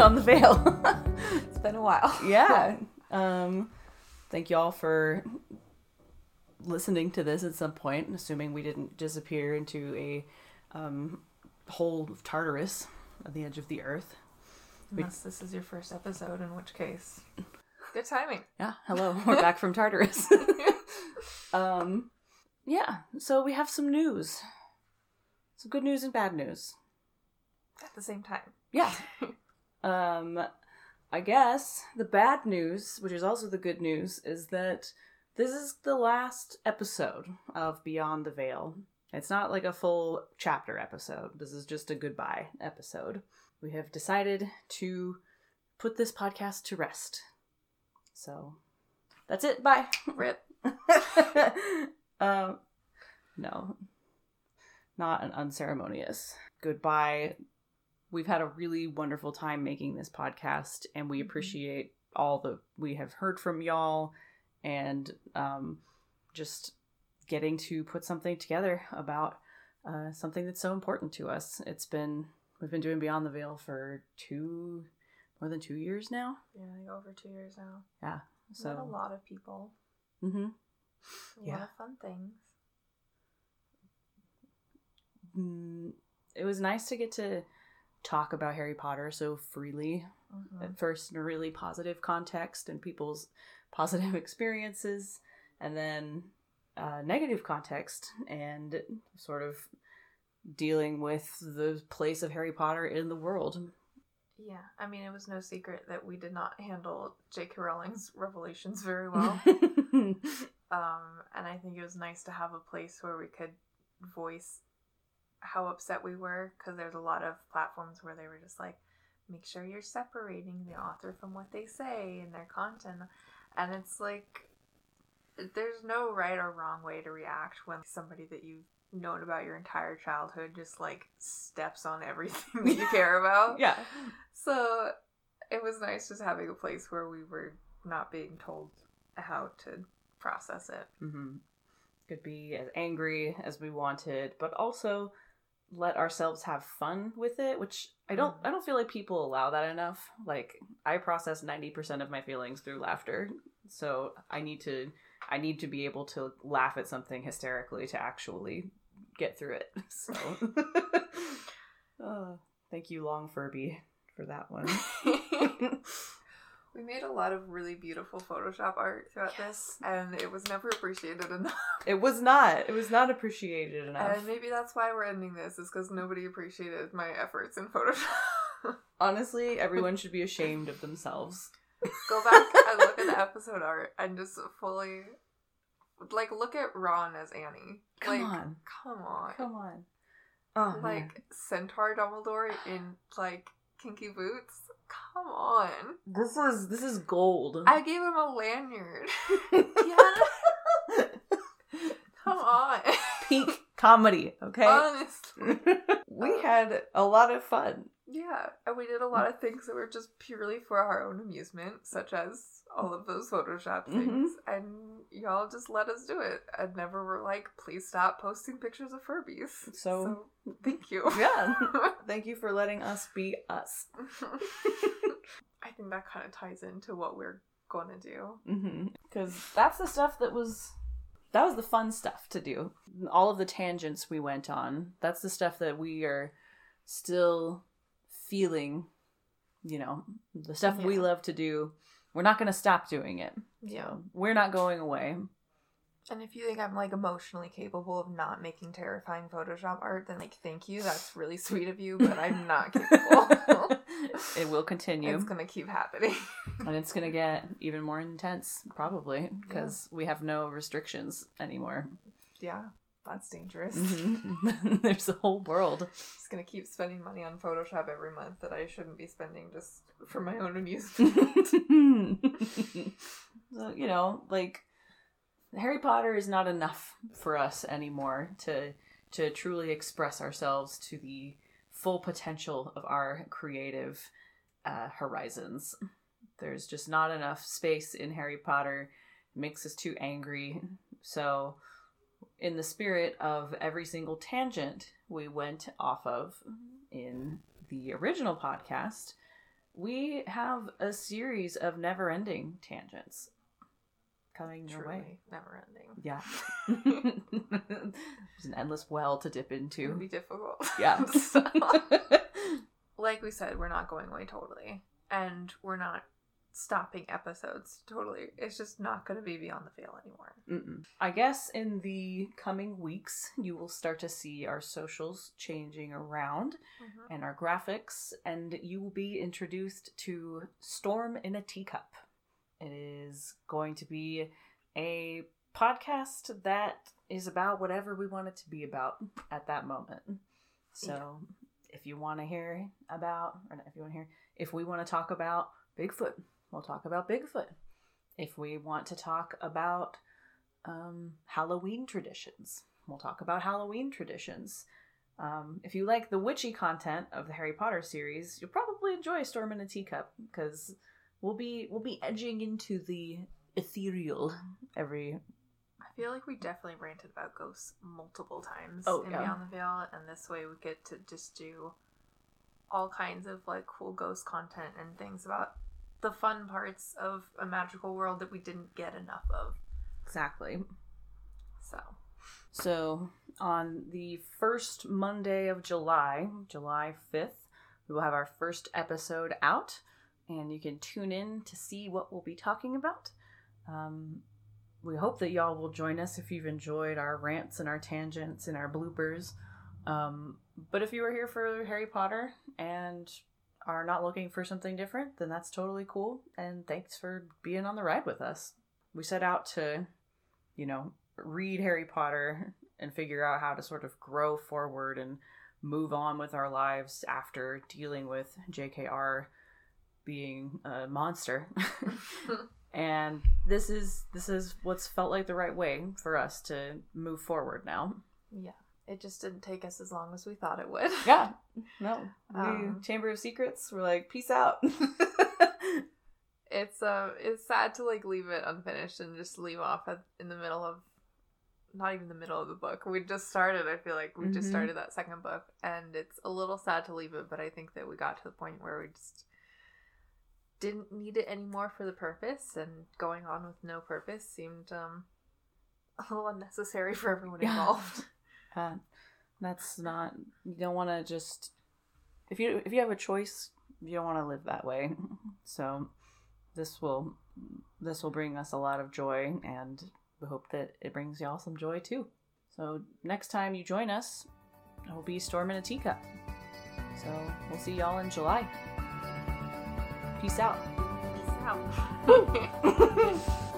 Beyond the Veil. it's been a while. yeah. Um, thank you all for listening to this at some point, assuming we didn't disappear into a um, hole of Tartarus at the edge of the earth. Unless this is your first episode, in which case, good timing. Yeah, hello, we're back from Tartarus. um, yeah, so we have some news. Some good news and bad news. At the same time. Yeah. Um, I guess the bad news, which is also the good news, is that this is the last episode of Beyond the Veil. It's not like a full chapter episode. This is just a goodbye episode. We have decided to put this podcast to rest. So that's it. Bye. Rip. um, no, not an unceremonious goodbye. We've had a really wonderful time making this podcast, and we appreciate all that we have heard from y'all and um, just getting to put something together about uh, something that's so important to us. It's been we've been doing Beyond the Veil for two more than two years now. Yeah, like over two years now. Yeah, So a lot of people. Mm-hmm. A Yeah. lot of fun things. Mm, it was nice to get to talk about Harry Potter so freely. Mhm. At first, in a really positive context and people's positive experiences, and then uh, negative context and sort of dealing with the place of Harry Potter in the world. Yeah, I mean, it was no secret that we did not handle J.K. Rowling's revelations very well. um, and I think it was nice to have a place where we could voice how upset we were because there's a lot of platforms where they were just like, make sure you're separating the author from what they say and their content. And it's like, there's no right or wrong way to react when somebody that you've known about your entire childhood just like steps on everything that you care about. yeah. So it was nice just having a place where we were not being told how to process it. hmm Could be as angry as we wanted, but also let ourselves have fun with it, which I don't Mhm. I don't feel like people allow that enough. Like I process 90% of my feelings through laughter. So I need to I need to be able to laugh at something hysterically to actually get through it. So uh, thank you Long Furby for that one. we made a lot of really beautiful Photoshop art throughout this, and it was never appreciated enough. it was not. It was not appreciated enough. And maybe that's why we're ending this, is because nobody appreciated my efforts in Photoshop. Honestly, everyone should be ashamed of themselves. Go back and look at the episode art and just fully, like, look at Ron as Annie. Come like, on. Come on. Come on. Oh, man. like Centaur Dumbledore in like kinky boots. Come on. this is this is gold. I gave him a lanyard. yeah. Come on. Peak comedy, okay? Honestly. we had a lot of fun. Yeah. And we did a lot of things that were just purely for our own amusement, such as all of those Photoshop Mhm. things. And y'all just let us do it. And never were like, please stop posting pictures of Furbies. So- thank you. Yeah. Thank you for letting us be us. I think that kind of ties into what we're gonna do. Because Mm-hmm. that's the stuff that was. That was the fun stuff to do. All of the tangents we went on. That's the stuff that we are still feeling. You know, the stuff we love to do. We're not going to stop doing it. Yeah. So we're not going away. And if you think I'm like emotionally capable of not making terrifying Photoshop art, then like thank you. That's really sweet of you, but I'm not capable. it will continue. it's gonna keep happening. and it's going to get even more intense, probably, because we have no restrictions anymore. yeah, that's dangerous. Mhm. There's a whole world. Just gonna keep spending money on Photoshop every month that I shouldn't be spending just for my own amusement. so, you know, like Harry Potter is not enough for us anymore to to truly express ourselves to the full potential of our creative uh, horizons. There's just not enough space in Harry Potter. It makes us too angry. So, in the spirit of every single tangent we went off of in the original podcast, we have a series of never ending tangents coming your way. Never ending. Yeah. There's an endless well to dip into. It would be difficult. Yeah. So, like we said, we're not going away totally. And we're not stopping episodes totally. It's just not going to be Beyond the Veil anymore. Mm-mm. I guess in the coming weeks, you will start to see our socials changing around mm-hmm. and our graphics, and you will be introduced to Storm in a Teacup. It is going to be a podcast that is about whatever we want it to be about at that moment. So, if you want to hear about, or not if you want to hear, if we want to talk about Bigfoot, we'll talk about Bigfoot. If we want to talk about um, Halloween traditions, we'll talk about Halloween traditions. Um, if you like the witchy content of the Harry Potter series, you'll probably enjoy Storm in a Teacup because we'll be we'll be edging into the ethereal every I feel like we definitely ranted about ghosts multiple times Oh, in yeah. Beyond the Veil, and this way we get to just do all kinds of like cool ghost content and things about the fun parts of a magical world that we didn't get enough of. exactly. So So on the first Monday of July, July 5th, we will have our first episode out, and you can tune in to see what we'll be talking about. Um, we hope that y'all will join us if you've enjoyed our rants and our tangents and our bloopers. Um, but if you are here for Harry Potter and are not looking for something different, then that's totally cool. And thanks for being on the ride with us. We set out to, you know, read Harry Potter and figure out how to sort of grow forward and move on with our lives after dealing with JKR being a monster. and this is this is what's felt like the right way for us to move forward now. yeah, it just didn't take us as long as we thought it would. Yeah. No. Um, Chamber of Secrets, we're like, peace out. it's uh it's sad to like leave it unfinished and just leave off at, in the middle of not even the middle of the book we just started i feel like we just Mhm. started that second book and it's a little sad to leave it but i think that we got to the point where we just didn't need it anymore for the purpose and going on with no purpose seemed um a little unnecessary for everyone involved. Uh, that's not you don't want to just if you if you have a choice you don't want to live that way. So this will this will bring us a lot of joy and we hope that it brings y'all some joy too. So next time you join us it will be storm in a teacup. So we'll see y'all in july peace out. Peace out